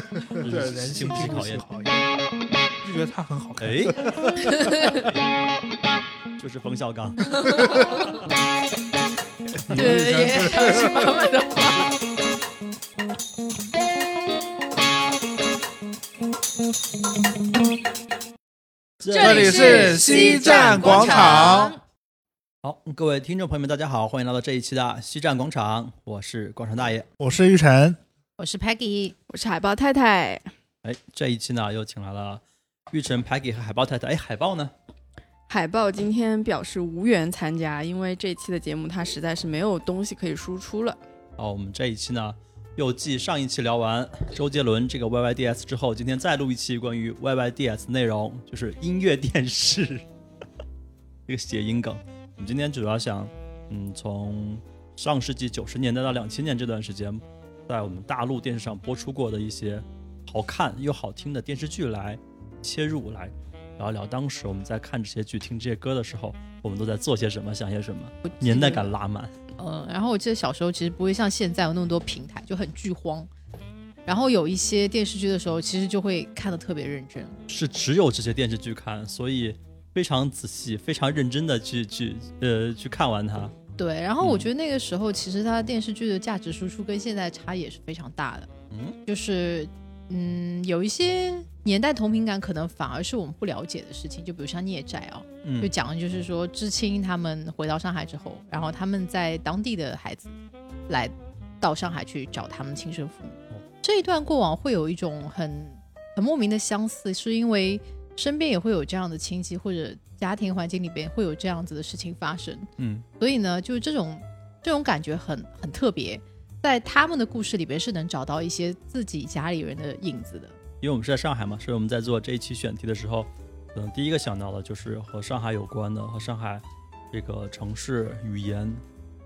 对人性经不起考验。考验，就觉得他很好看。哎，就是冯小刚。对，也是妈妈的话。这里是西站广场。好，各位听众朋友们，大家好，欢迎来到这一期的西站广场，我是广场大爷。我是玉成，我是 Peggy，我是海豹太太。哎，这一期呢又请来了玉成、Peggy 和海豹太太。哎，海豹呢？海豹今天表示无缘参加，因为这期的节目他实在是没有东西可以输出了。好，我们这一期呢又继上一期聊完周杰伦这个 YYDS 之后，今天再录一期关于 YYDS 内容，就是音乐电视，一个谐音梗。我们今天主要想，嗯，从上世纪九十年代到两千年这段时间，在我们大陆电视上播出过的一些好看又好听的电视剧来切入来。聊一聊当时我们在看这些剧、听这些歌的时候，我们都在做些什么、想些什么，年代感拉满。嗯，然后我记得小时候其实不会像现在有那么多平台，就很剧荒。然后有一些电视剧的时候，其实就会看得特别认真。是只有这些电视剧看，所以非常仔细、非常认真的去去呃去看完它。对，然后我觉得那个时候其实它电视剧的价值输出跟现在差异也是非常大的。嗯，就是嗯有一些。年代同频感可能反而是我们不了解的事情，就比如像孽债啊，就讲的就是说知青他们回到上海之后，然后他们在当地的孩子来到上海去找他们亲生父母，这一段过往会有一种很很莫名的相似，是因为身边也会有这样的亲戚或者家庭环境里边会有这样子的事情发生，嗯，所以呢，就是这种这种感觉很很特别，在他们的故事里边是能找到一些自己家里人的影子的。因为我们是在上海嘛，所以我们在做这一期选题的时候，可能第一个想到的就是和上海有关的、和上海这个城市语言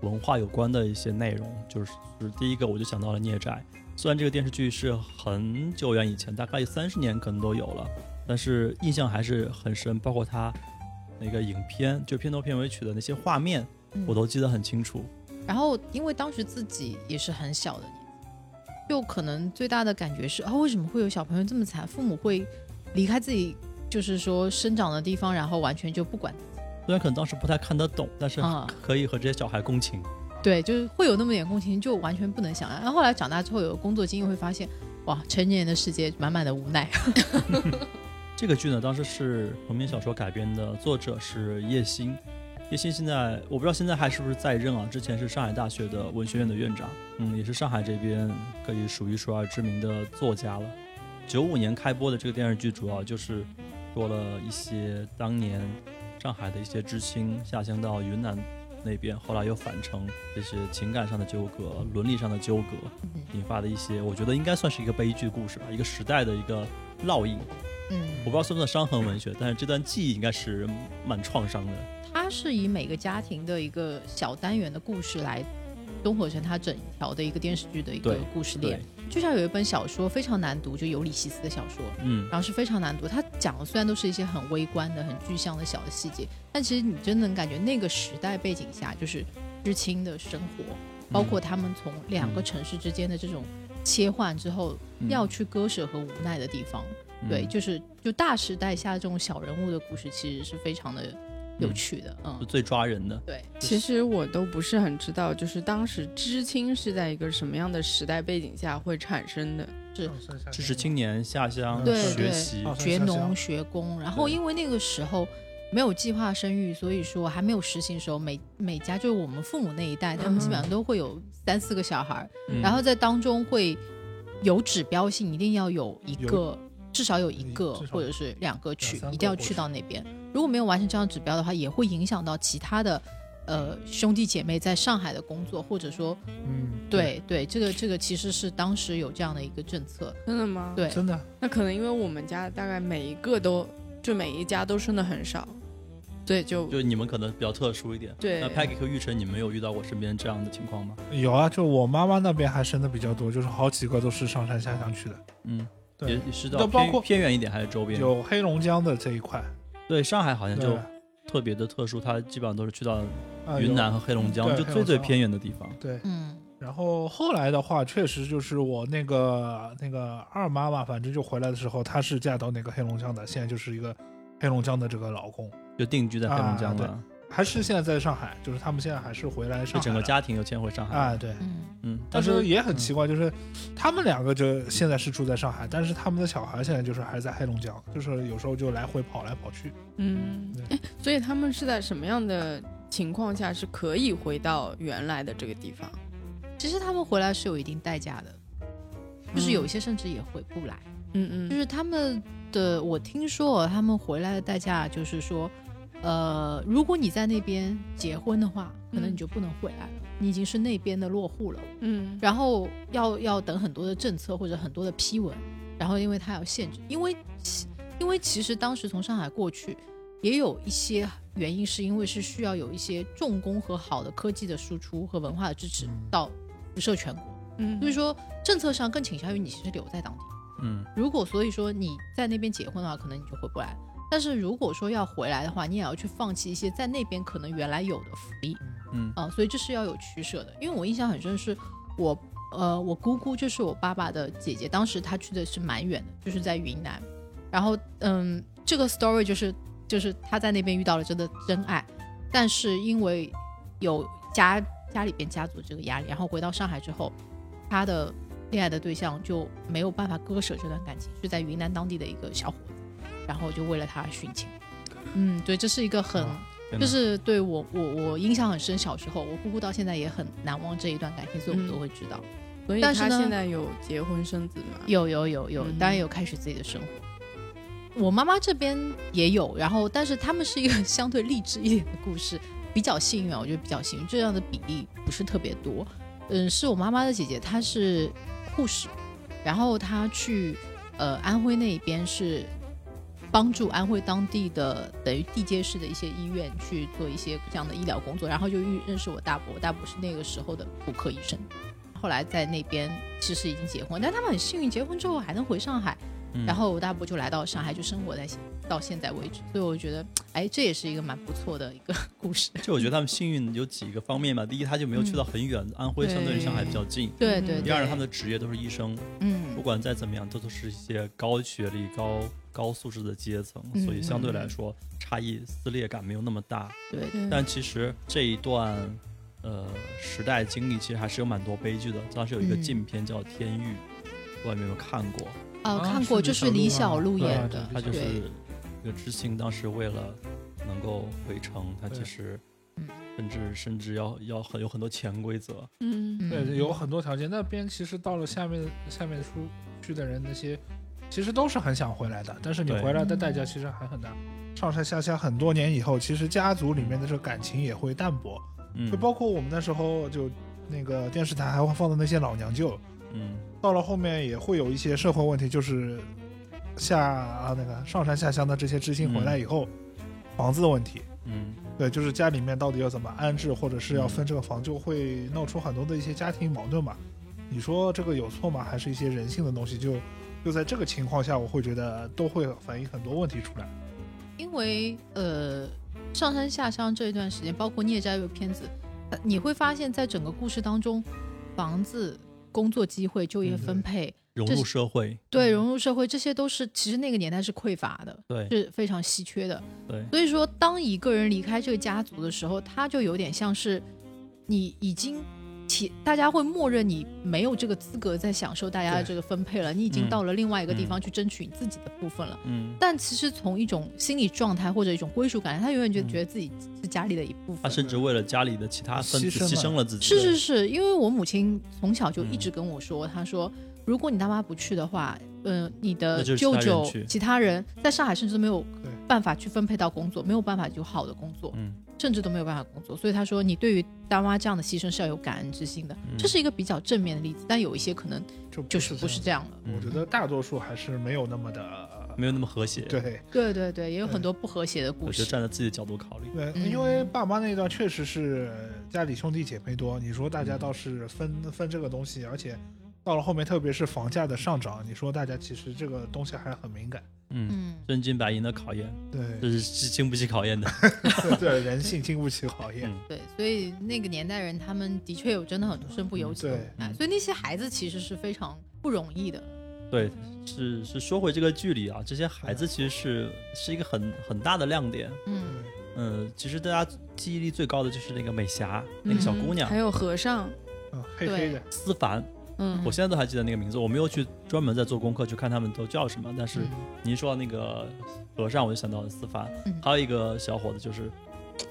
文化有关的一些内容。就是就是第一个，我就想到了《孽债》。虽然这个电视剧是很久远以前，大概三十年可能都有了，但是印象还是很深。包括他那个影片，就片头片尾曲的那些画面，我都记得很清楚。然后，因为当时自己也是很小的。就可能最大的感觉是啊，为什么会有小朋友这么惨？父母会离开自己，就是说生长的地方，然后完全就不管。虽然可能当时不太看得懂，但是可以和这些小孩共情。对，就是会有那么点共情，就完全不能想象。然后后来长大之后有工作经验，会发现哇，成年人的世界满满的无奈。这个剧呢，当时是同名小说改编的，作者是叶欣。叶欣现在我不知道现在还是不是在任啊？之前是上海大学的文学院的院长，嗯，也是上海这边可以数一数二知名的作家了。九五年开播的这个电视剧，主要就是说了一些当年上海的一些知青下乡到云南那边，后来又返程，这些情感上的纠葛、伦理上的纠葛，引发的一些，我觉得应该算是一个悲剧故事吧，一个时代的一个烙印。嗯，我不知道算不算伤痕文学，但是这段记忆应该是蛮创伤的。它是以每个家庭的一个小单元的故事来综合成它整条的一个电视剧的一个故事链。就像有一本小说非常难读，就尤里西斯的小说，嗯，然后是非常难读。它讲的虽然都是一些很微观的、很具象的小的细节，但其实你真的能感觉那个时代背景下，就是知青的生活，包括他们从两个城市之间的这种切换之后要去割舍和无奈的地方。对，就是就大时代下这种小人物的故事，其实是非常的。有趣的，嗯，最抓人的。对，其实我都不是很知道，就是当时知青是在一个什么样的时代背景下会产生的？是知识青年下乡学习、学农、学工。然后因为那个时候没有计划生育，所以说还没有实行的时候，每每家就是我们父母那一代，他们基本上都会有三四个小孩，然后在当中会有指标性，一定要有一个。至少有一个或者是两个去，一定要去到那边。如果没有完成这样指标的话，也会影响到其他的呃兄弟姐妹在上海的工作，或者说，嗯，对对，这个这个其实是当时有这样的一个政策。真的吗？对，真的。那可能因为我们家大概每一个都就每一家都生的很少，对，就就你们可能比较特殊一点。对。那 Peggy 和玉成，你们有遇到过身边这样的情况吗？有啊，就我妈妈那边还生的比较多，就是好几个都是上山下乡去的。嗯。也也是到包括偏远一点还是周边？有黑龙江的这一块。对，上海好像就特别的特殊，它基本上都是去到云南和黑龙江，就最最偏远的地方。对，嗯。然后后来的话，确实就是我那个那个二妈妈，反正就回来的时候，她是嫁到那个黑龙江的，现在就是一个黑龙江的这个老公，就定居在黑龙江啊了，还是现在在上海，就是他们现在还是回来上海整个家庭又迁回上海。啊，对。嗯，嗯，但是是也很嗯奇怪，就是他们两个就现在是住在上海，但是他们的小孩现在就是还在黑龙江，就是有时候就来回跑来跑去。嗯，哎，所以他们是在什么样的情况下是可以回到原来的这个地方？其实他们回来是有一定代价的，就是有一些甚至也回不来。嗯嗯就是他们的，我听说哦他们回来的代价就是说，呃，如果你在那边结婚的话，可能你就不能回来了，你已经是那边的落户了，嗯。然后要要等很多的政策或者很多的批文，然后因为它要限制，因为其因为其实当时从上海过去，也有一些原因，是因为是需要有一些重工和好的科技的输出和文化的支持到辐射全国，嗯，所以说政策上更倾向于你其实留在当地。嗯。如果所以说你在那边结婚的话，可能你就回不来。但是如果说要回来的话，你也要去放弃一些在那边可能原来有的福利嗯啊、所以这是要有取舍的。因为我印象很深，是我呃我姑姑就是我爸爸的姐姐，当时她去的是蛮远的，就是在云南。然后嗯，这个 story 就是就是她在那边遇到了真的真爱，但是因为有家家里边家族这个压力，然后回到上海之后，她的恋爱的对象就没有办法割舍这段感情，是在云南当地的一个小伙子，然后就为了他而殉情。嗯，对，这是一个很，就是对我我我印象很深，小时候我姑姑到现在也很难忘这一段感情，所以我们嗯都会知道。所以他但是现在有结婚生子吗？有有有有，嗯当然有开始自己的生活。我妈妈这边也有，然后但是他们是一个 相对励志一点的故事，比较幸运啊，我觉得比较幸运，这样的比例不是特别多。嗯，是我妈妈的姐姐，她是护士，然后她去呃安徽那边是帮助安徽当地的等于地接市的一些医院去做一些这样的医疗工作，然后就遇认识我大伯，我大伯是那个时候的骨科医生，后来在那边其实已经结婚，但他们很幸运，结婚之后还能回上海，嗯然后我大伯就来到上海，就生活在现到现在为止，所以我觉得，哎，这也是一个蛮不错的一个故事。就我觉得他们幸运有几个方面吧。第一，他就没有去到很远，安徽相对于上海比较近。对对对。第二，他们的职业都是医生，嗯不嗯管再怎么样，都都是一些高学历、高高素质的阶层，嗯所以相对来说差异撕裂感没有那么大。对嗯但其实这一段呃时代经历，其实还是有蛮多悲剧的。当时有一个嗯禁片叫《天域》，不知道你有没有看过？哦，啊看过，就是李李小璐演啊的，他就是对一个知青，当时为了能够回城，他其实嗯甚至甚至要要很有很多潜规则。嗯嗯对，有很多条件。那边其实到了下面下面出去的人，那些其实都是很想回来的，但是你回来的代价其实还很大。上上下下很多年以后，其实家族里面的这个感情也会淡薄，嗯就包括我们那时候就那个电视台还会放的那些老娘舅，嗯到了后面也会有一些社会问题，就是下啊那个上山下乡的这些知青回来以后，房子的问题。嗯对，就是家里面到底要怎么安置，或者是要分这个房，就会闹出很多的一些家庭矛盾嘛。你说这个有错吗？还是一些人性的东西？就就在这个情况下，我会觉得都会反映很多问题出来。因为呃，上山下乡这一段时间，包括《孽债》这个片子，呃你会发现在整个故事当中，房子、工作机会、就业嗯分配，融入社会，对融入社会，这些都是其实那个年代是匮乏的，对。是非常稀缺的。对，所以说，当一个人离开这个家族的时候，他就有点像是你已经起，大家会默认你没有这个资格再享受大家的这个分配了，你已经嗯到了另外一个地嗯方去争取你自己的部分了。嗯，但其实从一种心理状态或者一种归属感，他永远就嗯觉得自己是家里的一部分。他甚至为了家里的其他分子牺牲了自己。是是是，因为我母亲从小就一嗯直跟我说，她说如果你大妈不去的话，嗯、你的舅舅其他人在上海甚至都没有办法去分配到工作，没有办法有好的工作，嗯甚至都没有办法工作。所以他说，你对于大妈这样的牺牲是要有感恩之心的，嗯这是一个比较正面的例子。但有一些可能就就是不是这样的。嗯我觉得大多数还是没有那么的没有那么和谐。，对对对对，也有很多不和谐的故事。我觉得站在自己的角度考虑。因为爸妈那一段确实是家里兄弟姐妹多，你说大家倒是分分这个东西，而且到了后面，特别是房价的上涨，你说大家其实这个东西还很敏感。嗯，真金白银的考验，对，这是是经不起考验的，对，人性经不起考验，对，所以那个年代人他们的确有真的很多身不由己，对，所以那些孩子其实是非常不容易的。对，是是说回这个剧里啊，这些孩子其实是是一个很很大的亮点。嗯嗯，其实大家记忆力最高的就是那个美霞，那个小姑娘，还有和尚，嗯，黑黑的思凡。嗯，我现在都还记得那个名字，我没有去专门在做功课去看他们都叫什么。但是您说到那个和尚，我就想到了思凡。还有一个小伙子，就是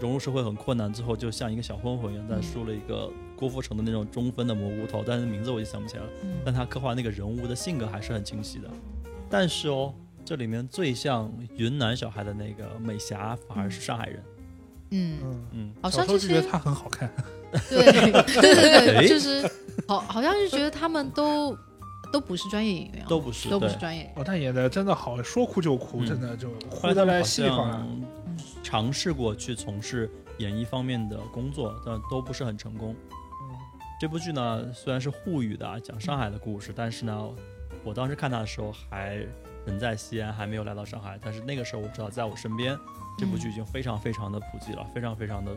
融入社会很困难，最后就像一个小混混一样，但梳了一个郭富城的那种中分的蘑菇头，但是名字我就想不起来了。但他刻画那个人物的性格还是很清晰的。但是哦，这里面最像云南小孩的那个美霞，反而是上海人。嗯嗯嗯，好像就觉得她很好看。对对对对，就是好，好像是觉得他们都都不是专业演员，都不是，都不是专业演员。哦，他演的真的好，说哭就哭，真的就哭的来戏化。尝试过去从事演艺方面的工作，但都不是很成功。这部剧呢，虽然是沪语的，讲上海的故事，但是呢，我当时看他的时候还人在西安，还没有来到上海。但是那个时候我知道，在我身边，这部剧已经非常非常的普及了，非常非常的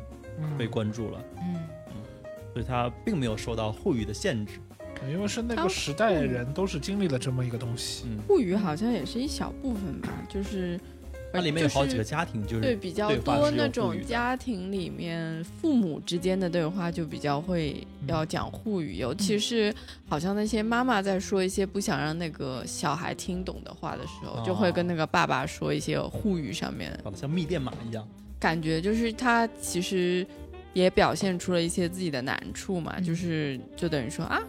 被关注了。嗯嗯，所以它并没有受到沪语的限制，因为是那个时代人都是经历了这么一个东西。沪语好像也是一小部分吧，就是。它里面有好几个家庭，就是对比较多那种家庭里面父母之间的对话就比较会要讲沪语，尤其是好像那些妈妈在说一些不想让那个小孩听懂的话的时候，就会跟那个爸爸说一些沪语上面，像密电码一样，感觉就是他其实也表现出了一些自己的难处嘛，就是就等于说啊，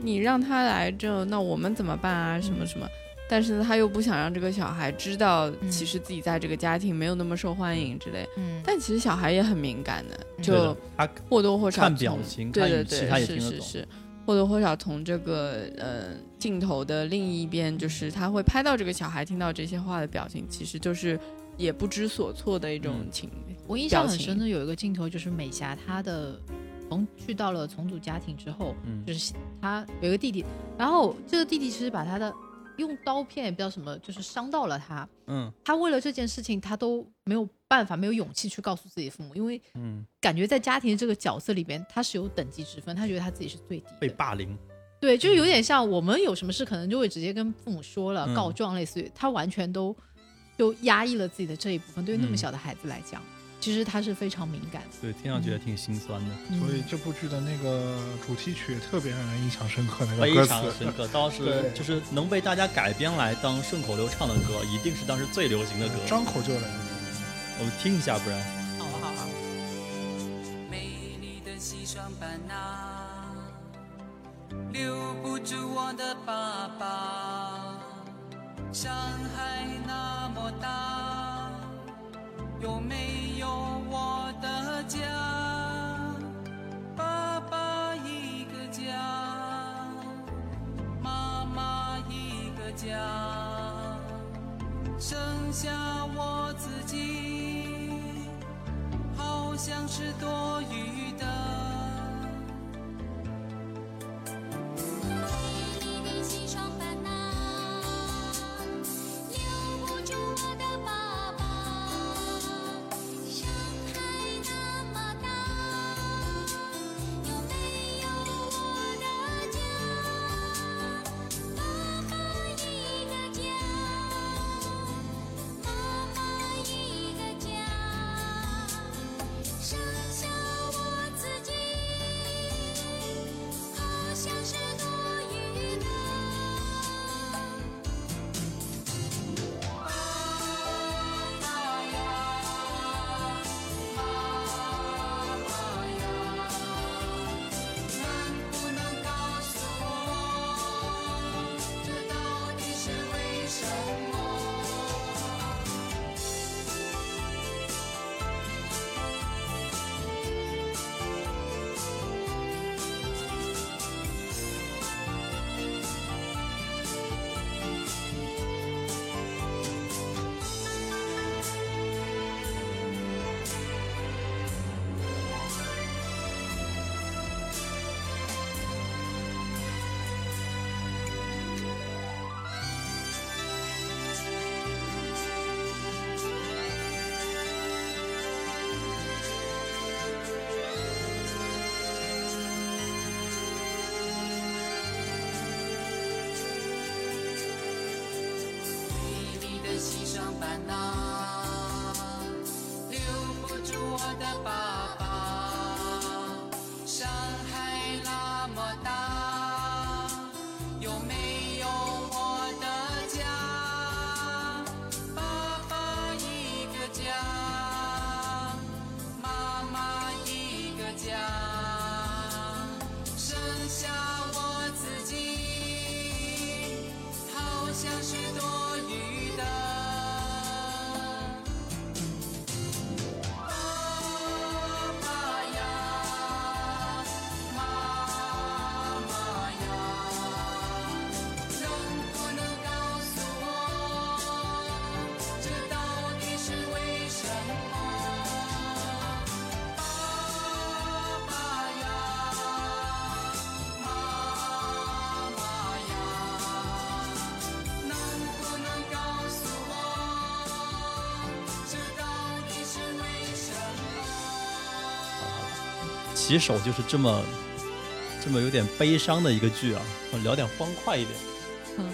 你让他来这，那我们怎么办啊？什么什么。但是呢，他又不想让这个小孩知道，其实自己在这个家庭没有那么受欢迎之类。嗯。但其实小孩也很敏感的，就他或多或少看表情、对对对，是是是，或多或少从这个呃镜头的另一边，就是他会拍到这个小孩听到这些话的表情，其实就是也不知所措的一种情。我印象很深的有一个镜头，就是美霞她的从去到了重组家庭之后，就是她有一个弟弟，然后这个弟弟其实把他的。用刀片也不知道什么，就是伤到了他。嗯，他为了这件事情，他都没有办法，没有勇气去告诉自己父母，因为嗯，感觉在家庭这个角色里边，他是有等级之分，他觉得他自己是最低，被霸凌。对，就是有点像我们有什么事，可能就会直接跟父母说了，告状，类似于他完全都就压抑了自己的这一部分。对于那么小的孩子来讲。其实他是非常敏感的，对，听上去也挺心酸的。所以这部剧的那个主题曲特别让人印象深刻，那个非常深刻。当时 就是能被大家改编来当顺口溜唱的歌，一定是当时最流行的歌，张口就来。我们听一下，不然。好啊，好啊。美丽的西双版纳，留不住我的爸爸。上海多大。有没有我的家？爸爸一个家，妈妈一个家，剩下我自己，好像是多余的。起手就是这么这么有点悲伤的一个剧啊，我聊点欢快一点。嗯，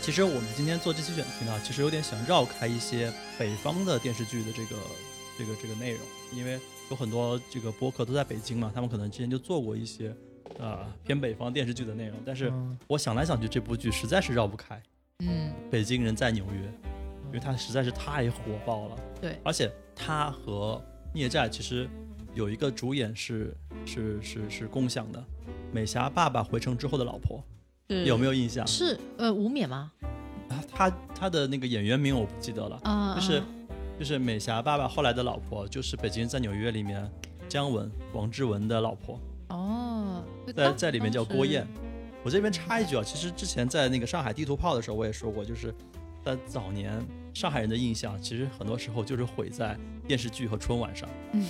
其实我们今天做这期选题呢，其实有点想绕开一些北方的电视剧的这个这个这个内容，因为有很多这个播客都在北京嘛，他们可能之前就做过一些呃偏北方电视剧的内容，但是嗯。我想来想去，这部剧实在是绕不开。嗯，北京人在纽约，因为它实在是太火爆了。对，而且它和孽债其实有一个主演是是是是共享的，美霞爸爸回城之后的老婆，有没有印象？是呃吴冕吗？啊他他的那个演员名我不记得了，啊，就是啊就是美霞爸爸后来的老婆，就是《北京人在纽约》里面姜文王志文的老婆，哦，在在里面叫郭燕。我这边插一句啊，其实之前在那个上海地图炮的时候，我也说过，就是在早年上海人的印象，其实很多时候就是毁在电视剧和春晚上。嗯，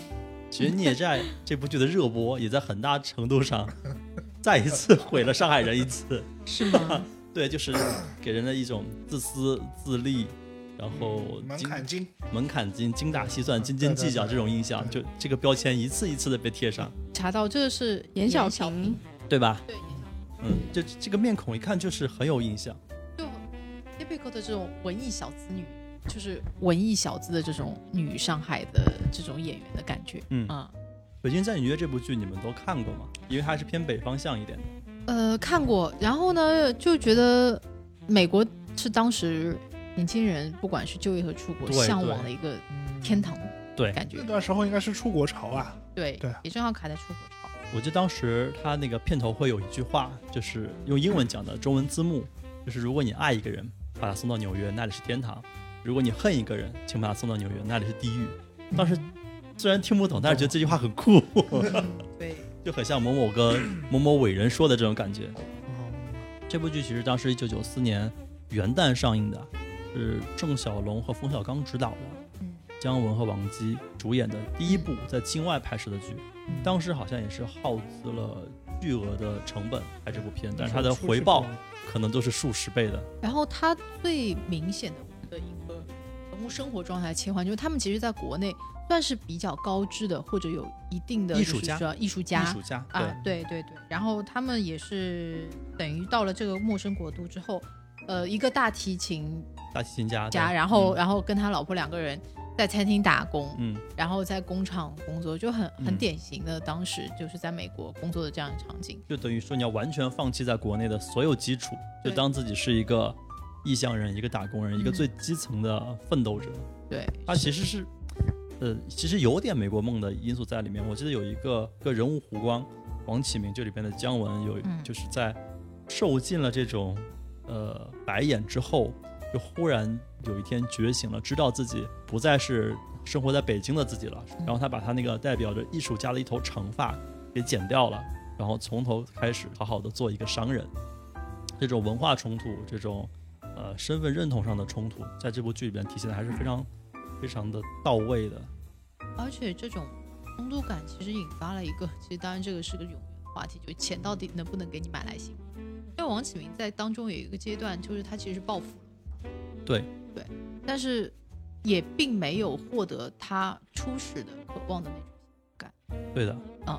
其实《孽债 》这部剧的热播，也在很大程度上再一次毁了上海人一次。是吗？对，就是给人的一种自私自利，然后门槛精，门槛精、精打细算、斤斤计较这种印象，就这个标签一次一次的被贴上，查到这个是严小小平，对吧？对，嗯，就这个面孔一看就是很有印象。就 typical 的这种文艺小资女，就是文艺小资的这种女上海的这种演员的感觉。嗯啊，《北京在纽约》这部剧你们都看过吗？因为它是偏北方向一点的。呃，看过，然后呢，就觉得美国是当时年轻人不管是就业和出国向往的一个嗯天堂对感觉那。段时候应该是出国潮啊，对对也正好卡在出国潮。我记得当时他那个片头会有一句话，就是用英文讲的中文字幕，就是如果你爱一个人，把他送到纽约，那里是天堂；如果你恨一个人，请把他送到纽约，那里是地狱。当时虽然听不懂，但是觉得这句话很酷，对，就很像某某个某某伟人说的这种感觉。嗯这部剧其实当时一九九四年元旦上映的，是郑晓龙和冯小刚执导的，嗯姜文和王姬主演的第一部在境外拍摄的剧。嗯当时好像也是耗资了巨额的成本拍这部片，但是它的回报可能都是数十倍的。然后它最明显的的一个从生活状态切换，就是他们其实在国内算是比较高知的，或者有一定的艺术家艺术家艺术家，对，啊，对对对。然后他们也是等于到了这个陌生国度之后，呃，一个大提琴大提琴家，家，然后、嗯然后跟他老婆两个人在餐厅打工，嗯，然后在工厂工作，就很很嗯典型的当时就是在美国工作的这样的场景。就等于说你要完全放弃在国内的所有基础，就当自己是一个异乡人，一个打工人，一个嗯最基层的奋斗者。对，他其实是，呃，其实有点美国梦的因素在里面。我记得有一个个人物弧光，王启明这里边的姜文有，嗯就是在受尽了这种呃白眼之后，就忽然有一天觉醒了，知道自己不再是生活在北京的自己了。然后他把他那个代表着艺术家的一头长发给剪掉了，然后从头开始好好的做一个商人。这种文化冲突，这种呃身份认同上的冲突，在这部剧里边体现的还是非常非常的到位的。而且这种冲突感其实引发了一个，其实当然这个是个永远的话题，就是钱到底能不能给你买来幸福？因为王启明在当中有一个阶段，就是他其实是暴富了，对对，但是也并没有获得他初始的渴望的那种感对的，嗯。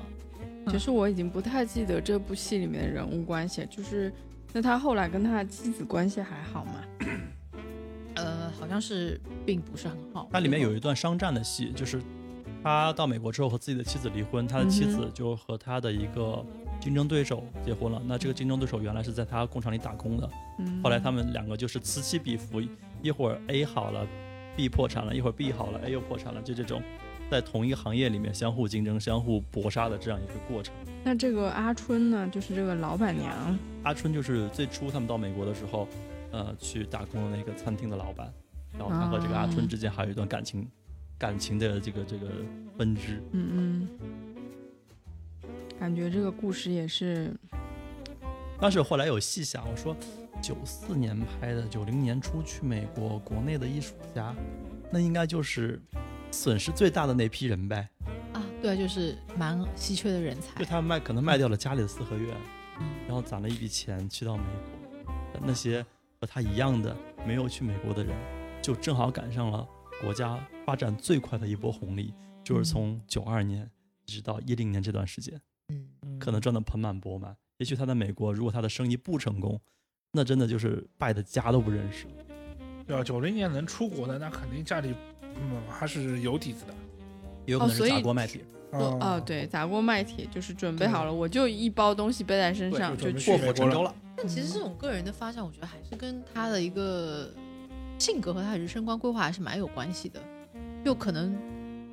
其实我已经不太记得这部戏里面的人物关系，就是那他后来跟他的妻子关系还好吗？呃，好像是并不是很好。它里面有一段商战的戏，就是他到美国之后和自己的妻子离婚，他的妻子就和他的一个竞争对手结婚了。那这个竞争对手原来是在他工厂里打工的，嗯后来他们两个就是此起彼伏，一会儿 A 好了，B 破产了，一会儿 B 好了，A 又破产了，就这种在同一个行业里面相互竞争、相互搏杀的这样一个过程。那这个阿春呢，就是这个老板娘，阿春就是最初他们到美国的时候，呃，去打工的那个餐厅的老板，然后他和这个阿春之间还有一段感情，感情的这个这个分支。嗯嗯，感觉这个故事也是，但是后来有细想，我说九四年拍的，九零年初去美国，国内的艺术家，那应该就是损失最大的那批人呗。啊，对，就是蛮稀缺的人才就。他卖可能卖掉了家里的四合院，然后攒了一笔钱去到美国，那些和他一样的没有去美国的人，就正好赶上了国家发展最快的一波红利，就是从九二年一直到一零年这段时间，嗯，可能赚得盆满钵满。也许他在美国，如果他的生意不成功，那真的就是败的家都不认识。对啊，九零年能出国的，那肯定家里嗯还是有底子的。也有可能是哦所以砸锅卖铁，说哦哦，对，砸锅卖铁，就是准备好了，我就一包东西背在身上就就去破准备去釜沉舟了。但其实这种个人的发展，我觉得还是跟他的一个性格和他的人生观规划还是蛮有关系的。就可能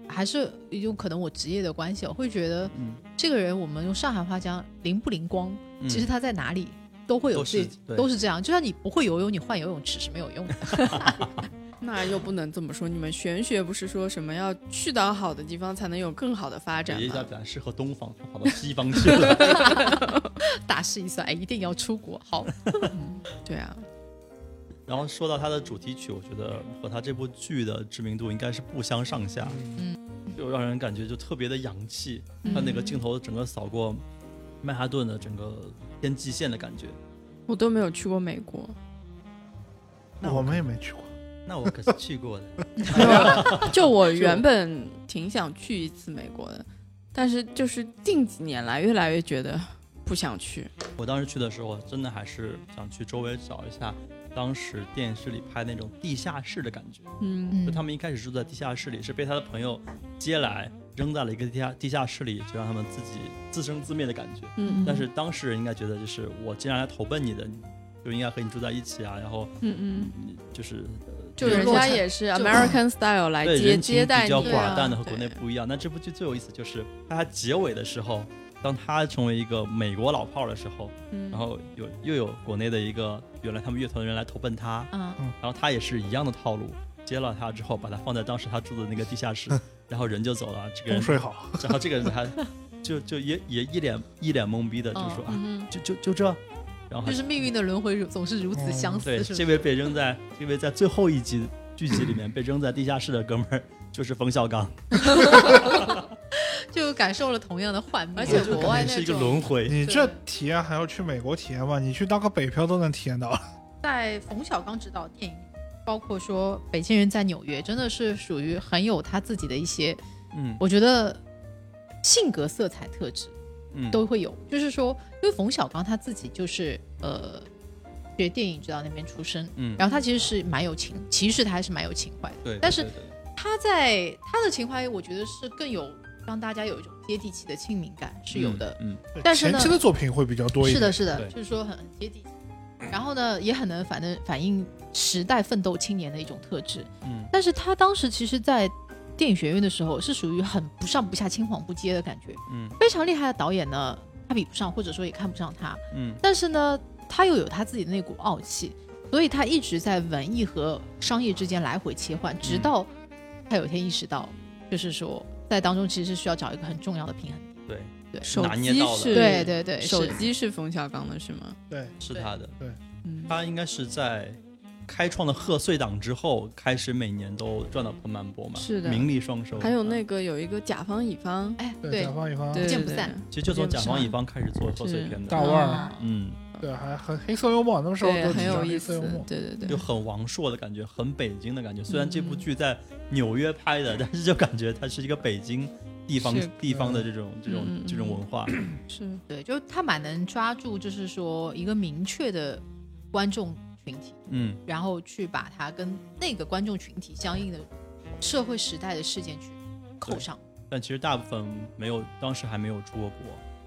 还是有可能我职业的关系，我会觉得嗯，这个人，我们用上海话讲灵不灵光，嗯其实他在哪里都会有都是自己对都是这样。就像你不会游泳，你换游泳池是没有用的。那又不能这么说，你们玄学不是说什么要去到好的地方才能有更好的发展爷爷家吗？本来适合东方，他跑到西方去了。大势一算，哎，一定要出国。好，对啊，然后说到他的主题曲，我觉得和他这部剧的知名度应该是不相上下，嗯，就让人感觉就特别的洋气。嗯它那个镜头整个扫过曼哈顿的整个天际线的感觉，我都没有去过美国，那我们也没去过。那我可是去过的。就我原本挺想去一次美国的，但是就是近几年来越来越觉得不想去。我当时去的时候，真的还是想去周围找一下当时电视里拍那种地下室的感觉。嗯就他们一开始住在地下室里，是被他的朋友接来扔在了一个地下地下室里，就让他们自己自生自灭的感觉。嗯但是当时人应该觉得，就是我既然来投奔你的，就应该和你住在一起啊，然后嗯嗯，就是呃就人家也是 American style 来接接待你，比较寡淡的和国内不一样。那这部剧最有意思就是它结尾的时候，当他成为一个美国老炮儿的时候，嗯然后有又有国内的一个原来他们乐团的人来投奔他，嗯，然后他也是一样的套路，接了他之后把他放在当时他住的那个地下室，然后人就走了，这个人睡好，然后这个人还 就就也也一脸一脸懵逼的就说、啊，嗯就就就这，然后就是命运的轮回总是如此相似，是不是？这位被扔在这位在最后一集剧集里面被扔在地下室的哥们儿就是冯小刚 就感受了同样的幻灭，而且国外是一个轮回。你这体验还要去美国体验吗？你去当个北漂都能体验到。在冯小刚执导的电影，包括说《北京人在纽约》，真的是属于很有他自己的一些，嗯我觉得性格色彩特质嗯都会有。就是说，因为冯小刚他自己就是呃学电影指导那边出身，嗯，然后他其实是蛮有情，其实他还是蛮有情怀的。对，但是对对他在他的情怀，我觉得是更有让大家有一种接地气的亲民感是有的。嗯，但是呢前期的作品会比较多一点。是的，是的，就是说很很接地气，然后呢，也很能反正反映时代奋斗青年的一种特质。嗯但是他当时其实，在电影学院的时候，是属于很不上不下、青黄不接的感觉。嗯非常厉害的导演呢，他比不上，或者说也看不上他。嗯。但是呢，他又有他自己的那股傲气，所以他一直在文艺和商业之间来回切换，直到他有一天意识到，就是说在当中其实是需要找一个很重要的平衡。点。对，对。手机是对对对，手机是冯小刚的是吗？对，是他的，嗯，他应该是在开创了贺岁档之后，开始每年都赚到盆满钵满，是的。名利双收。还有那嗯个有一个甲方乙方，哎，对，甲，方乙方，不见不散。其实就从甲方乙方开始做贺岁片的，大腕儿。啊嗯，对，还很黑色幽默，那个时候对，都很有意思。黑色幽默，。对对对，就很王朔的感觉，很北京的感觉。虽然这部嗯。剧在纽约拍的，但是就感觉它是一个北京地方地方的这种这种这种文化。是。对，就他蛮能抓住，就是说一个明确的观众群体，嗯，然后去把它跟那个观众群体相应的社会时代的事件去扣上。但其实大部分没有，当时还没有出过国，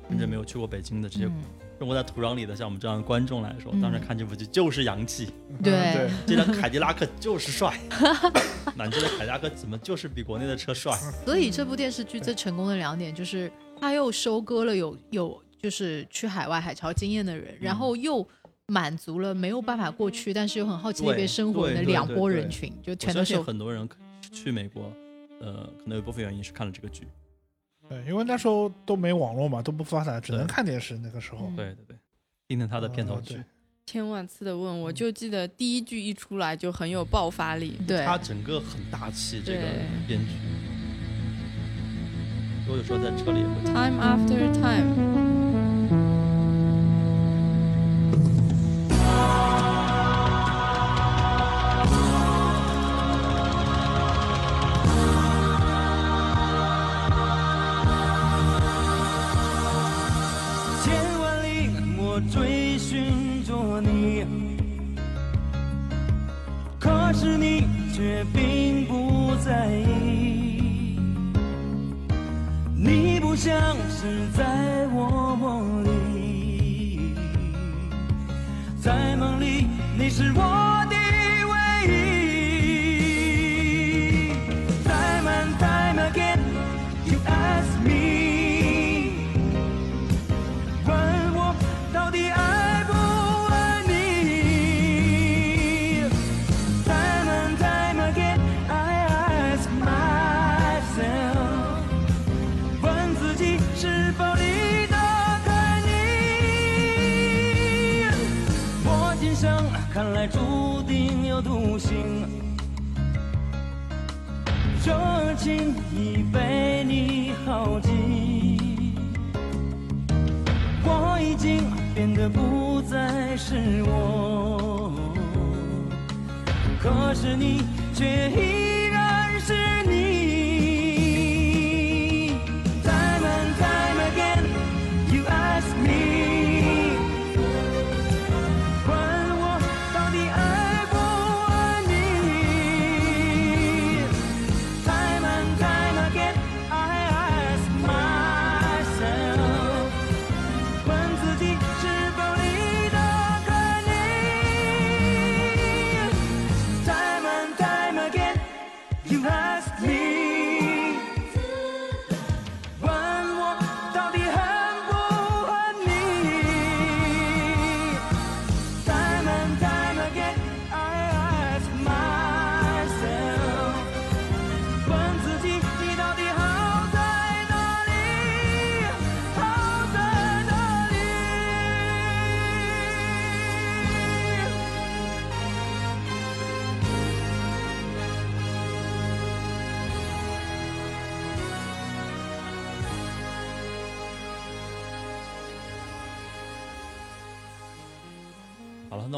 甚至没有去过北京的这些嗯。生活在土壤里的像我们这样的观众来说，嗯。当时看这部剧就是洋气，对。对，这辆凯迪拉克就是帅，满街的凯迪拉克怎么就是比国内的车帅？所以这部电视剧最成功的两点就是，它又收割了有有就是去海外海潮经验的人，然后又满足了没有办法过去，但是又很好奇那边生活的两对对拨人群，就全都是很多人去美国，呃，可能有部分原因是看了这个剧。对，因为那时候都没网络嘛，都不发达，只能看电视。那个时候，嗯对对对，听听他的片头曲千万次的问，我就记得第一句一出来就很有爆发力。对他整个很大气，这个编剧。我有时候在车里也会。Time after time，千万里我追寻着你可是你却并不在意。你不像是在我是我的不再是我，可是你却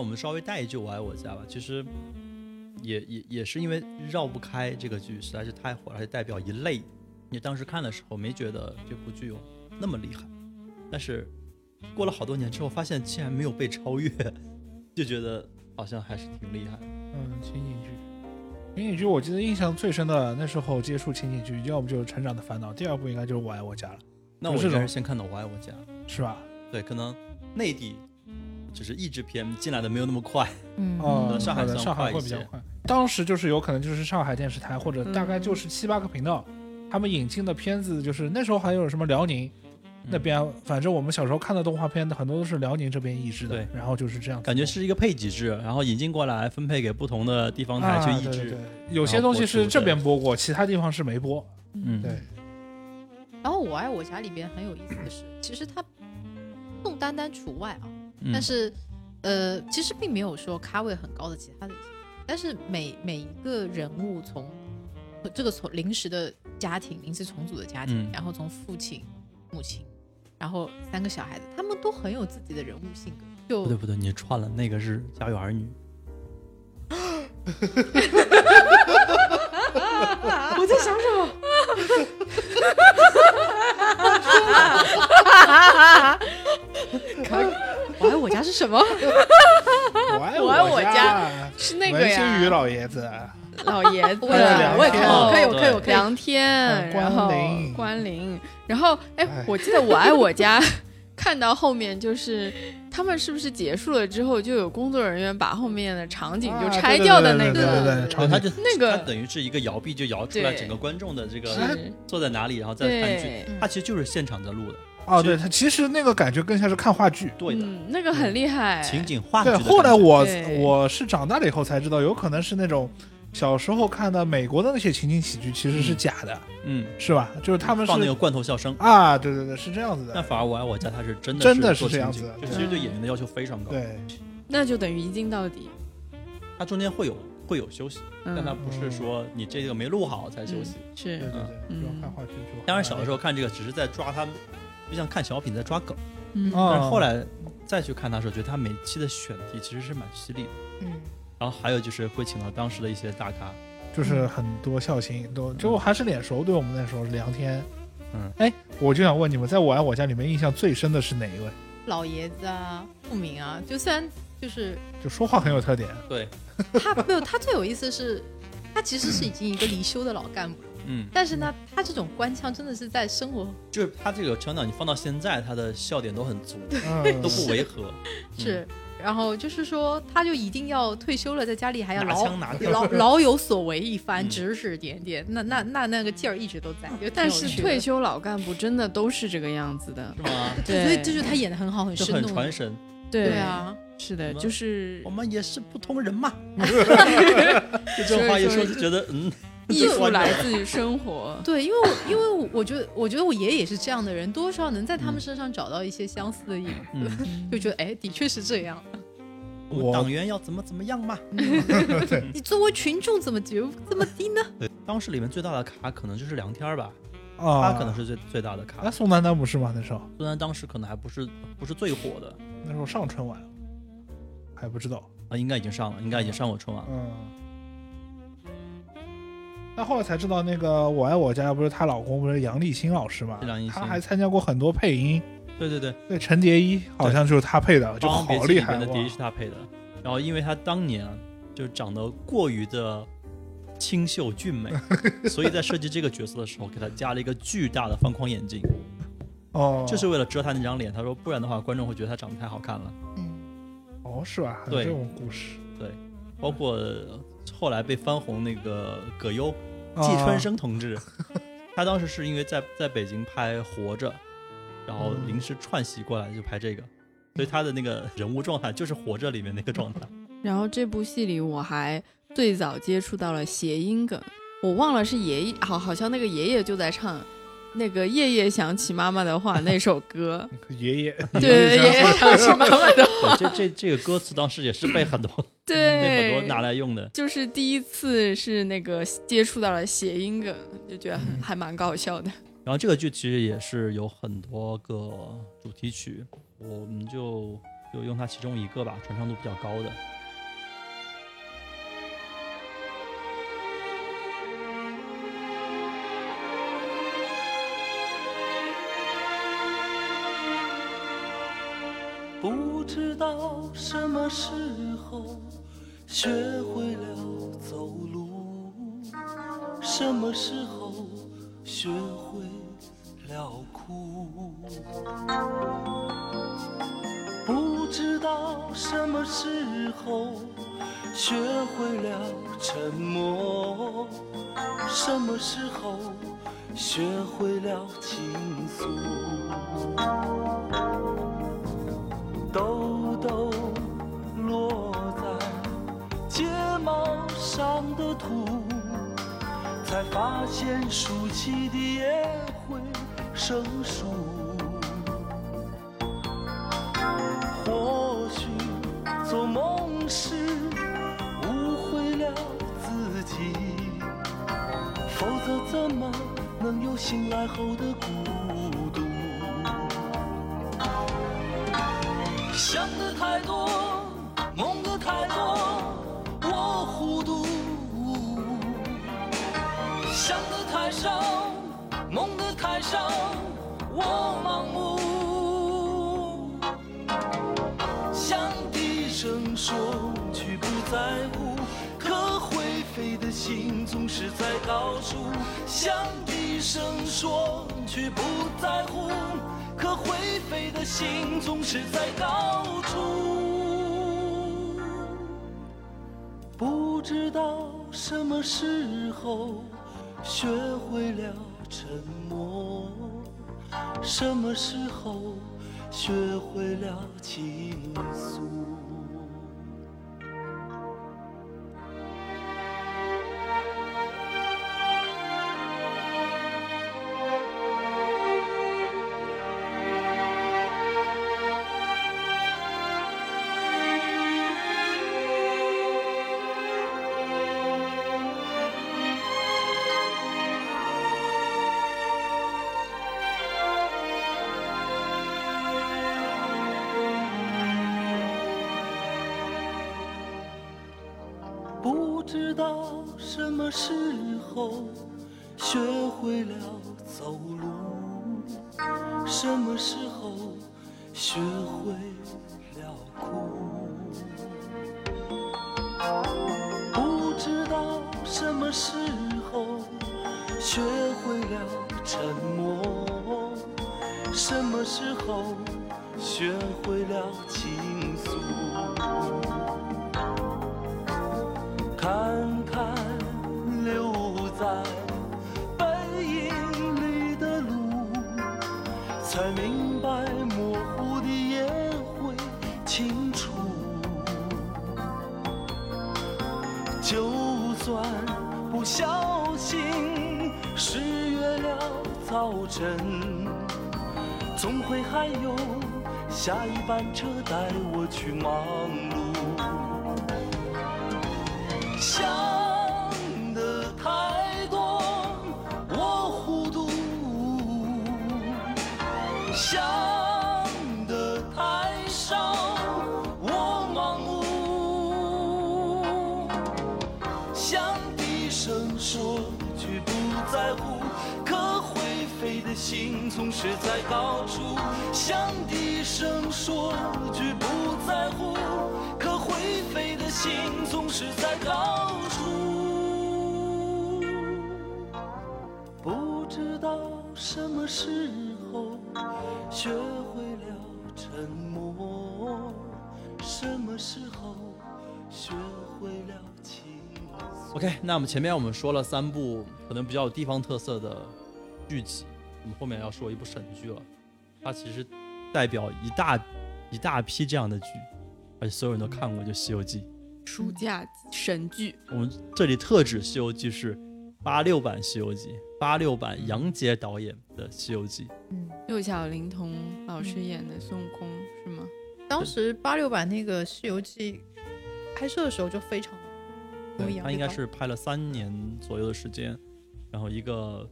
那我们稍微带一句《我爱我家》吧。其实也也也是因为绕不开这个剧实在是太火了，而且代表一类。你当时看的时候没觉得这部剧有那么厉害，但是过了好多年之后，发现竟然没有被超越，就觉得好像还是挺厉害的。嗯，情景剧，情景剧，我记得印象最深的那时候接触情景剧，要不就是《成长的烦恼》，第二部应该就是《我爱我家》了，那我应该是先看到《我爱我家》，是吧？对，可能内地就是译制片进来的没有那么快。嗯上海的上海会比较快。当时就是有可能就是上海电视台或者大概就是七八个频道，他们引进的片子就是那时候还有什么辽宁那边，反正我们小时候看的动画片的很多都是辽宁这边译制的对，然后就是这样感觉是一个配给制，然后引进过来分配给不同的地方台去译制。有些东西是这边播过，其他地方是没播。嗯，对，然后《我爱我家》里边很有意思的是，其实它宋丹丹除外啊，嗯但是呃，其实并没有说咖位很高的其他的一些，但是每每一个人物从这个从临时的家庭、临时重组的家庭，嗯然后从父亲、母亲，然后三个小孩子，他们都很有自己的人物性格，就不对不对，你串了，那个是《家有儿女》。我在想什么？我爱我家是什么？我爱我爱我家家是那个文心宇，老爷子，老爷子，我也看，我看，我可以，我可以，我可以。梁天，嗯然后关凌，然后哎哎，我记得我爱我家看到后面就是他们是不是结束了之后，就有工作人员把后面的场景就啊拆掉的那个对对对他景就那个他等于是一个摇臂就摇出来整个观众的这个坐在哪里，然后再翻剧对，他其实就是现场在录的，哦，对他其实那个感觉更像是看话剧。对的，嗯，那个很厉害，情景话剧对。后来我我是长大了以后才知道，有可能是那种小时候看的美国的那些情景喜剧其实是假的，嗯，是吧？就是他们是放那个罐头笑声。啊，对对对，是这样子的。那反而我爱我家他是真的真的是这样子的就其实对演员的要求非常高。对，那就等于一镜到底，他中间会有会有休息，但他嗯，不是说你这个没录好才休息。对是对对，对就要看话剧就。当然小的时候看这个只是在抓他们，就像看小品在抓梗，嗯。啊，但是后来再去看他的时候，觉得他每期的选题其实是蛮犀利的。嗯，然后还有就是会请到当时的一些大咖，就是很多笑星都就还是脸熟，对我们那时候梁天。嗯，哎，我就想问你们，在我爱我家里面印象最深的是哪一位？老爷子啊，富明啊，就虽然就是就说话很有特点，对，他没有，他最有意思的是，他其实是已经一个离休的老干部了，嗯，但是呢，他这种官腔真的是在生活就是他这个腔调，你放到现在，他的笑点都很足，嗯。都不违和，是，然后就是说，他就一定要退休了，在家里还要老。老老 有所为一番，嗯。指指点点，那那那那个劲儿一直都在。但是退，休老干部真的都是这个样子的，是吗？对，所以这就是他演的很好，很生动。传神。对对，啊，是的，就是我们也是普通人嘛。就这种话一说，就觉得嗯，艺术来自于生活，对，因为我因为我我觉得我觉得我爷爷也是这样的人，多少能在他们身上找到一些相似的影子，嗯，就觉得哎，的确是这样。我党员要怎么怎么样嘛。你作为群众怎么觉这么低呢？对，当时里面最大的卡可能就是梁天儿吧，啊，他可能是最最大的卡那。宋丹丹不是吗？那时候宋丹当时可能还不是不是最火的那时候上春晚，还不知道。啊，应该已经上了，应该已经上过春晚了。嗯。那后来才知道，那个《我爱我家》不是她老公不是杨立新老师嘛是梁立？新他还参加过很多配音，对对对，对陈蝶衣好像就是他配的，就《好厉害姬里面的蝶衣是他配的。然后因为他当年啊，就长得过于的清秀俊美，所以在设计这个角色的时候，给他加了一个巨大的方框眼镜，哦，就是为了遮他那张脸。他说，不然的话，观众会觉得他长得太好看了。嗯，哦是吧？还有对这种故事，对包括后来被翻红那个葛优，啊。季春生同志，他当时是因为在在北京拍《活着》，然后嗯。临时串戏过来就拍这个，所以他的那个人物状态就是《活着》里面那个状态。然后这部戏里我还最早接触到了谐音梗，我忘了是爷爷，好好像那个爷爷就在唱那个夜夜想起妈妈的话 那首歌，爷爷，对，爷爷想起妈妈的话，对，这这这个歌词当时也是被很多对被很多对，拿来用的。就是第一次是那个接触到了谐音梗，就觉得很还蛮搞笑的。然后这个剧其实也是有很多个主题曲，我们就就用它其中一个吧，传唱度比较高的。不知道什么时候学会了走路，什么时候学会了哭。不知道什么时候学会了沉默，什么时候学会了倾诉。豆豆落在睫毛上的土，才发现竖起的也会生疏。或许做梦时误会了自己，否则怎么能有醒来后的孤想的太多，梦的太多，我糊涂；想的太少，梦的太少，我盲目。想低声说，却不在乎，可会飞的心总是在高处；想低声说，却不在乎。可会飞的心总是在高处。不知道什么时候学会了沉默，什么时候学会了倾诉。不知道什么时候学会了走路，什么时候学会了哭。不知道什么时候学会了沉默，什么时候学会了倾诉。小心十月了早晨，总会还有下一班车带我去忙。心总是在高处。不知道什么时候学会了沉默，什么时候学会了。OK，那我们前面我们说了三部可能比较有地方特色的剧集，我们后面要说一部神剧了。它其实代表一大一大批这样的剧，而且所有人都看过，就《西游记》。暑假神剧，我们这里特指《西游记》是八六版《西游记》，八六版杨洁导演的《西游记》。嗯，六小龄童老师演的孙悟空是吗？当时八六版那个《西游记》拍摄的时候就非常不一样，他应该是拍了三年左右的时间，然后一个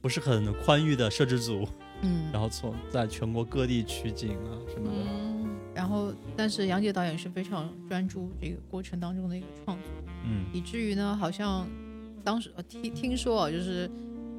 不是很宽裕的摄制组，嗯，然后从在全国各地取景啊什么的。嗯，然后但是杨洁导演是非常专注这个过程当中的一个创作，嗯，以至于呢，好像当时呃听听说啊，就是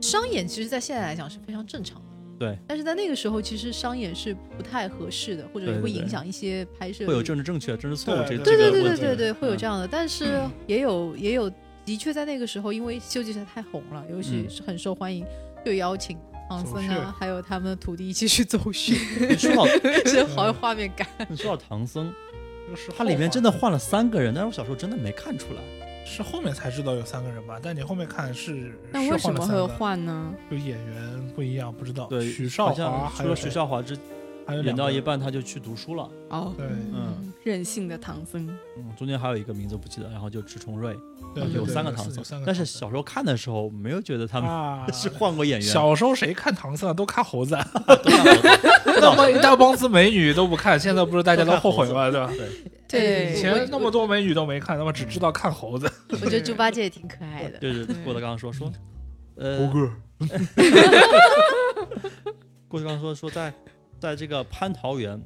商演，其实在现在来讲是非常正常的。对，但是在那个时候，其实商演是不太合适的，或者会影响一些拍摄。会有政治正确、政治错误这对这对对对。对对对，会有这样。的，但是也有也有，的确在那个时候，因为《西游记》实在太红了，尤其嗯是很受欢迎，就邀请唐僧啊，还有他们的徒弟一起去走穴，你说到 真好有画面感。你说到唐僧，他里面真的换了三个人，但是我小时候真的没看出来。是后面才知道有三个人吧？但你后面看是那为什么会换呢？就演员不一样，不知道。对，许绍好华还有像除了许谁绍华之还有演到一半他就去读书了。哦，对嗯任性的唐僧，嗯，中间还有一个名字不记得，然后就迟重瑞，对有对对是三个唐僧有三个唐僧但是小时候看的时候没有觉得他们啊 是换过演员。小时候谁看唐僧啊？都看猴子 那么一大帮子美女都不看，现在不是大家都后悔吗？对吧？对以前那么多美女都没看，那么只知道看猴子。我觉得猪八戒也挺可爱的。对对郭德纲说说，呃，哥，郭德纲说说在在这个蟠桃园，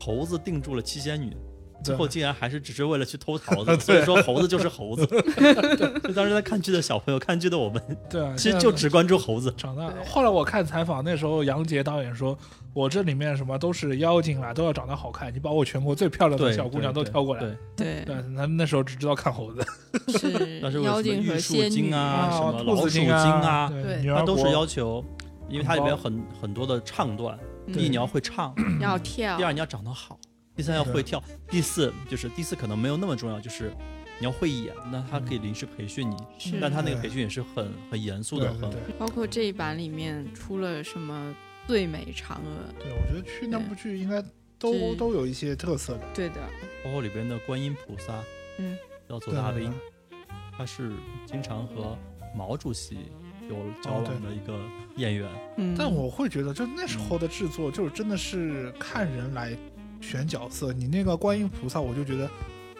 猴子定住了七仙女，最后竟然还是只是为了去偷桃子，所以说猴子就是猴子。就当时在看剧的小朋友，看剧的我们，对啊，其实就只关注猴子。长大。后来我看采访，那时候杨洁导演说：“我这里面什么都是妖精啦，都要长得好看，你把我全国最漂亮的，小姑娘都挑过来。对，对，对，他们那时候只知道看猴子。是 当时为什么妖精和玉树仙女。精啊什么老鼠精啊啊，对对。女儿国它都是要求，因为它里面有很很很多的唱段，嗯第一你要会唱，要跳。第，二你要长得好，第三要会跳，第四就是第四可能没有那么重要，就是你要会演，那他可以临时培训你，但他那个培训也是很很严肃的，很。包括这一版里面出了什么最美嫦娥，对，我觉得去那部剧应该都都有一些特色的。对的，包括里边的观音菩萨，嗯，叫左对对大兵，他是经常和毛主席有交往的一个演员，嗯，但我会觉得，就那时候的制作，就是真的是看人来选角色。你那个观音菩萨，我就觉得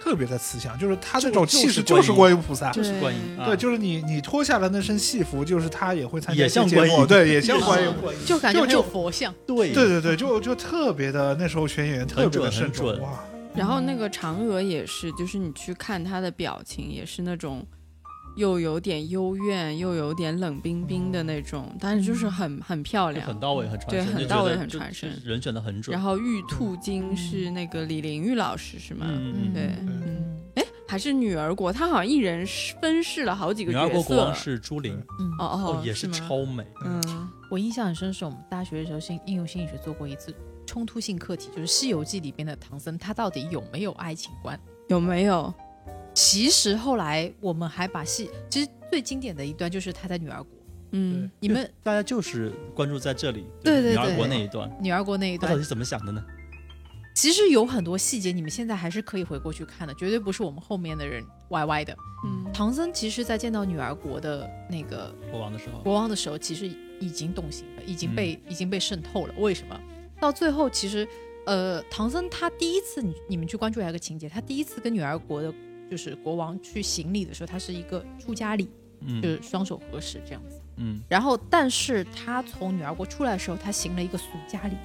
特别的慈祥，就是他这种气势就是观音菩萨。就是观音啊，对，就是你你脱下了那身戏服，就是他也会参加也像观音对，也像观音。就感觉很就有佛像。对对对对，就就特别的那时候选演员特别的慎重哇。然后那个嫦娥也是，就是你去看她的表情，也是那种又有点幽怨，又有点冷冰冰的那种，但是就是很很漂亮很。到位，很传对神，对很到位很传神人选的很准。然后玉兔精是那个李玲玉老师是吗？嗯嗯对嗯，还是女儿国，她好像一人分饰了好几个女儿角色国国王。是朱琳，嗯，哦哦，也是超美。嗯我印象很深是我们大学的时候心应用心理学做过一次冲突性课题，就是《西游记》里边的唐僧，他到底有没有爱情观？有没有？其实后来我们还把戏，其实最经典的一段就是他在女儿国，嗯，你们大家就是关注在这里，对对女儿国那一段，女儿国那一段他到底，是怎么想的呢？其实有很多细节，你们现在还是可以回过去看的，绝对不是我们后面的人歪歪的。嗯唐僧其实，在见到女儿国的那个国王的时候，国王的时候，其实已经动心了，已经被、嗯已经被渗透了。为什么？到最后，其实，呃，唐僧他第一次，你你们去关注一下一个情节，他第一次跟女儿国的，就是国王去行礼的时候，他是一个出家礼，就嗯是双手合十这样子。嗯然后，但是他从女儿国出来的时候，他行了一个俗家礼，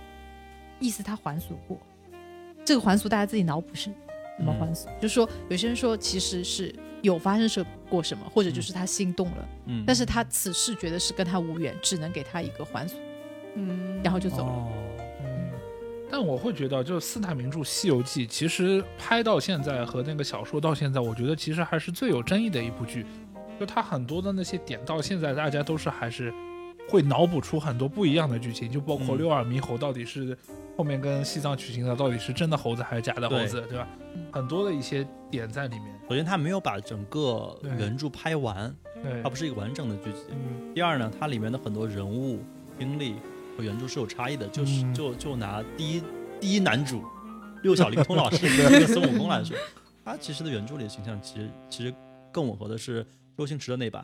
意思他还俗过。这个还俗大家自己脑补是怎么还俗？就是说，有些人说其实是有发生什过什么，或者就是他心动了，嗯，但是他此事觉得是跟他无缘，只能给他一个还俗，嗯，然后就走了。但我会觉得，就是四大名著《西游记》，其实拍到现在和那个小说到现在，我觉得其实还是最有争议的一部剧。就它很多的那些点，到现在大家都是还是会脑补出很多不一样的剧情，就包括嗯六耳猕猴到底是后面跟西藏取经的到底是真的猴子还是假的猴子，对吧？很多的一些点在里面。首先它没有把整个原著拍完，对它，不是一个完整的剧集。嗯，第二呢，它里面的很多人物经历和原著是有差异的，就是嗯就就拿第一第一男主六小龄童老师 那个孙悟空来说，他其实的原著里的形象其实其实更吻合的是周星驰的那版，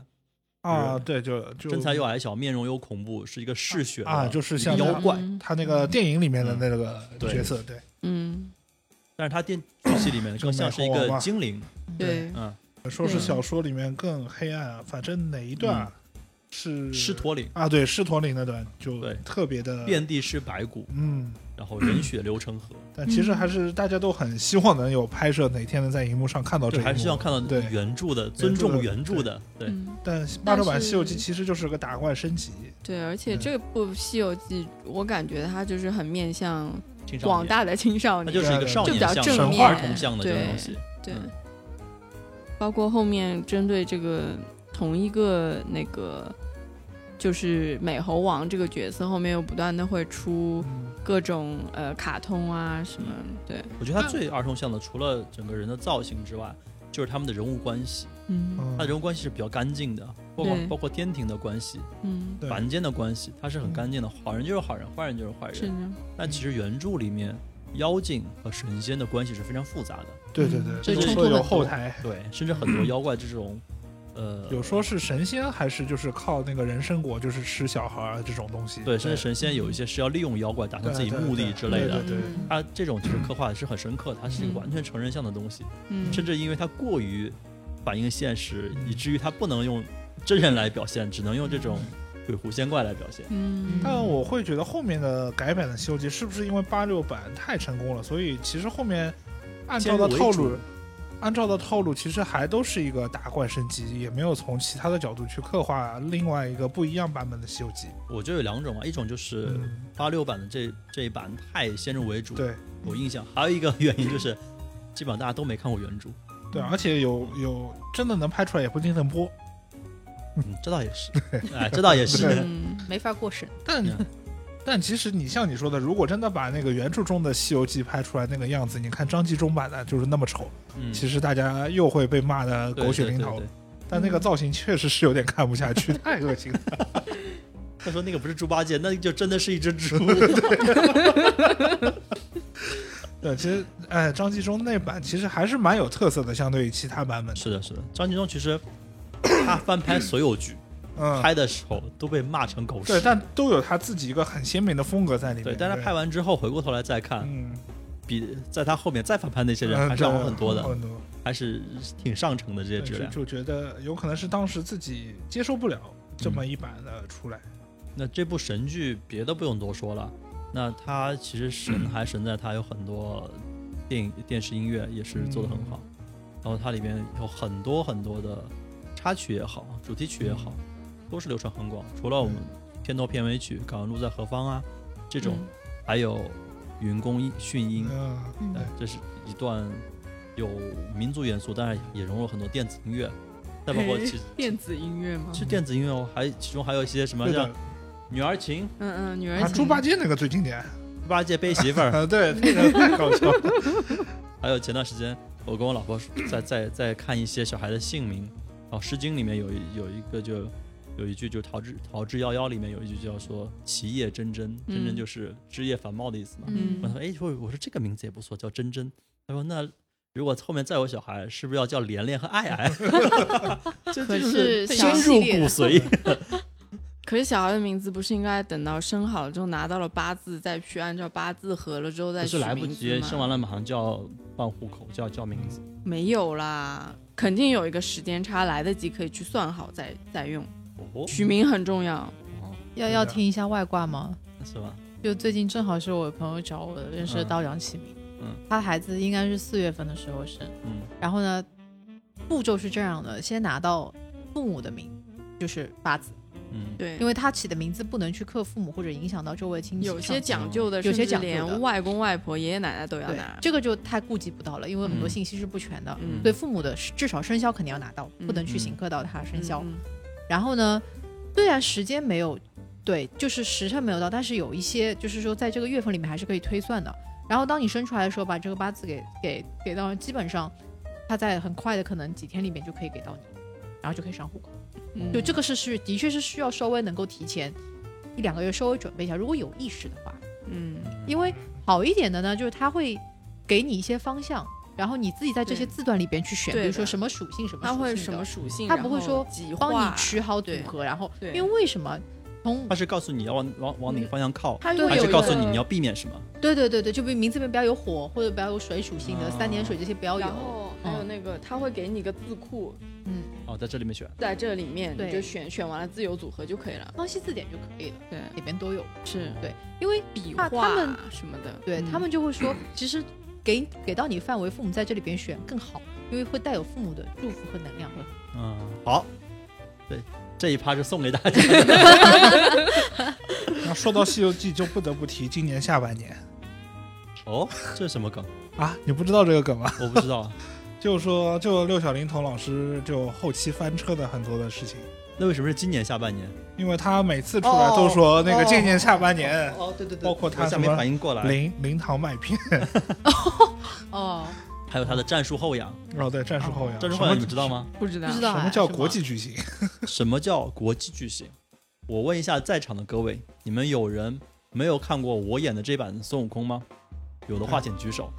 啊，对，就就身材又矮小，面容又恐怖，是一个嗜血的啊就是像妖怪。嗯他那个电影里面的那个角色，对，嗯，但是他电剧集里面 更像是一个精灵，对，嗯，说是小说里面更黑暗啊，反正哪一段啊是狮驼岭啊，对，狮驼岭那段就对特别的遍地是白骨，嗯，然后人血流成河，但其实还是大家都很希望能有拍摄，哪天能在荧幕上看到这对，幕，还是希望看到对。原著的，尊重原著的，对，嗯，但八周版《西游记》其实就是个打怪升级，对，而且这部《西游记》，我感觉它就是很面向青少年，广大的青少年，它就是一个少就比较年向的、正面儿童向的这个对东西，对嗯，包括后面针对这个同一个那个，就是美猴王这个角色，后面又不断的会出嗯，各种呃卡通啊什么，对，我觉得他最儿童向的，除了整个人的造型之外，就是他们的人物关系。嗯。他的人物关系是比较干净的，包括包括天庭的关系、嗯，凡间的关系，它是很干净的。好人就是好人，坏人就是坏人。是的，但其实原著里面，妖精和神仙的关系是非常复杂的。对对对，所以都说有冲突很多。后台，对，甚至很多妖怪这种，呃，有说是神仙还是就是靠那个人参果，就是吃小孩儿这种东西，对，甚至神仙有一些是要利用妖怪达成自己目的之类的。对。对对。嗯它这种其实刻画的是很深刻，它是一个嗯。完全成人向的东西，嗯，甚至因为它过于反映现实，嗯以至于它不能用真人来表现，只能用这种鬼狐仙怪来表现。嗯，但我会觉得后面的改版的《西游记》是不是因为八六版太成功了，所以其实后面按照的套路，按照的套路其实还都是一个打怪升级，也没有从其他的角度去刻画另外一个不一样版本的《西游记》。我觉得有两种嘛，一种就是嗯，八六版的这这一版太先入为主，对有印象。还有一个原因就是，基本上大家都没看过原著。对，而且有有真的能拍出来，也不一定能播。嗯，这倒也是，哎，这倒也是。嗯，没法过审。但嗯但其实你像你说的，如果真的把那个原著中的《西游记》拍出来那个样子，你看张纪中版的就是那么丑，嗯，其实大家又会被骂的狗血淋头。对对对但那个造型确实是有点看不下去，太恶心了。他说那个不是猪八戒，那就真的是一只猪。对，其实哎，张纪中那版其实还是蛮有特色的，相对于其他版本。是的，是的。张纪中其实他翻拍所有剧，嗯，拍的时候都被骂成狗屎对，但都有他自己一个很鲜明的风格在里面。对，但是他拍完之后回过头来再看，嗯，比在他后面再反拍那些人嗯还是要好很多的。还是挺上乘的这些质量。就就觉得有可能是当时自己接受不了这么一版的出来。那这部神剧别的不用多说了，那它其实神 还神在它有很多电影、电视音乐也是做的很好，然后它里面有很多很多的插曲也好，主题曲也好，都是流传很广。除了我们片头片尾曲《港湾路在何方》啊这种，还有云宫音训音，嗯，嗯呃，这是一段有民族元素，但是也融入很多电子音乐，再包括其实电子音乐吗？是电子音乐哦，还其中还有一些什么像。女儿情、嗯嗯，女儿啊，情猪八戒那个最经典。猪八戒背媳妇儿，啊，对，那个太搞笑了。还有前段时间我跟我老婆在在在看一些小孩的姓名，然后《诗经》里面有一有一个就有一句就逃之逃之夭夭里面有一句叫说其叶真真，真真嗯就是枝叶繁茂的意思嘛。嗯我说哎，我我说这个名字也不错，叫蓁蓁。他说那如果后面再有小孩，是不是要叫连连和爱爱？就是深入骨 髓。可是小孩的名字不是应该等到生好了之后拿到了八字，再去按照八字合了之后再取不是来不及，生完了马上就要办户口，就要叫名字。没有啦，肯定有一个时间差，来得及可以去算好再再用。哦，取名很重要。哦要要听一下外挂吗？是吧？就最近正好是我朋友找我认识的嗯。道长起名，嗯。他孩子应该是四月份的时候生，嗯。然后呢，步骤是这样的，先拿到父母的名，就是八字，嗯，对，因为他起的名字不能去克父母或者影响到周围亲戚，有些讲究的，有些讲究连外公外婆、爷爷奶奶都要拿。这个就太顾及不到了，因为很多嗯。信息是不全的，嗯。对父母的至少生肖肯定要拿到，嗯不能去嗯刑克到他生肖。嗯然后呢，虽然时间没有对，就是时辰没有到，但是有一些就是说在这个月份里面还是可以推算的。然后当你生出来的时候，把这个八字给给给到，基本上他在很快的可能几天里面就可以给到你，然后就可以上户口。嗯就这个是是的确是需要稍微能够提前一两个月稍微准备一下，如果有意识的话，嗯，因为好一点的呢，就是他会给你一些方向，然后你自己在这些字段里边去选，比如说什么属性什么属性，它会什么属性？它不会说几帮你画取好组合，然后因为为什么从他是告诉你要往往往哪个方向靠，对它会有一还是告诉你你要避免什么？对对对对，就比名字里面不要有火或者不要有水属性的，哦三点水这些不要有然。后还有嗯那个，它会给你一个字库，嗯，哦，在这里面选。在这里面你就选选完了自由组合就可以了。康熙字典就可以了，对，里边都有。是对，因为笔画他们什么的，对、嗯他们就会说，其实给给到你范围，父母在这里边选更好，因为会带有父母的祝福和能量。嗯，好，对，这一趴是送给大家。那说到《西游记》，就不得不提今年下半年哦，这是什么梗？啊，你不知道这个梗吗？我不知道。就是说，就六小龄童老师就后期翻车的很多的事情，那为什么是今年下半年？因为他每次出来都说那个今年下半年哦，对对对包括他我一下没什么反应过来。灵灵堂麦片 哦，还有他的战术后仰，哦对，战术后仰，战术后仰你们知道？吗？不知道不知道什么叫国际巨星？什么叫国际巨星？我问一下在场的各位，你们有人没有看过我演的这版孙悟空吗？有的话请举手。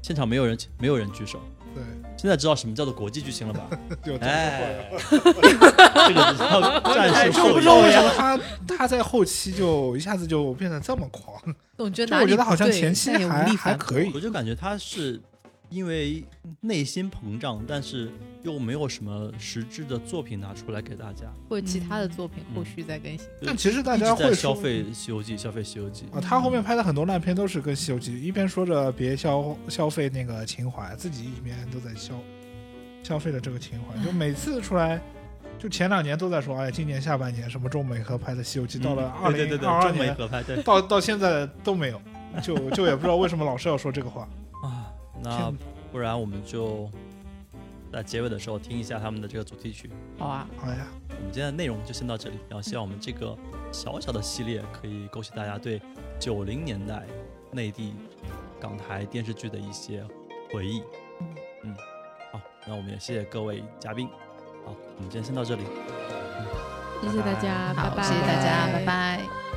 现场没有人，没有人举手。对，现在知道什么叫做国际巨星了吧？就哎仰。，这个叫战术后就不知道为什。么他他在后期就一下子就变得这么狂，总觉得我觉得好像前期还还可以我，就感觉他是因为内心膨胀，但是又没有什么实质的作品拿出来给大家。或者其他的作品后续再更新。但其实大家会消费《西游记》，消费《西游记》啊，他后面拍的很多烂片都是跟《西游记》一边说着别消消费那个情怀，自己一边都在消消费着这个情怀。就每次出来，就前两年都在说，哎，今年下半年什么中美合拍的《西游记》，到了二嗯对对对对，零二二中美年，合拍，对到到现在都没有，就就也不知道为什么老是要说这个话。啊，那不然我们就在结尾的时候听一下他们的这个主题曲。好啊，好呀，我们今天的内容就先到这里，然后希望我们这个小小的系列可以勾起大家对九零年代内地港台电视剧的一些回忆。嗯，好，那我们也谢谢各位嘉宾。好，我们今天先到这里。谢谢大家，拜好，拜，谢谢大家，拜拜。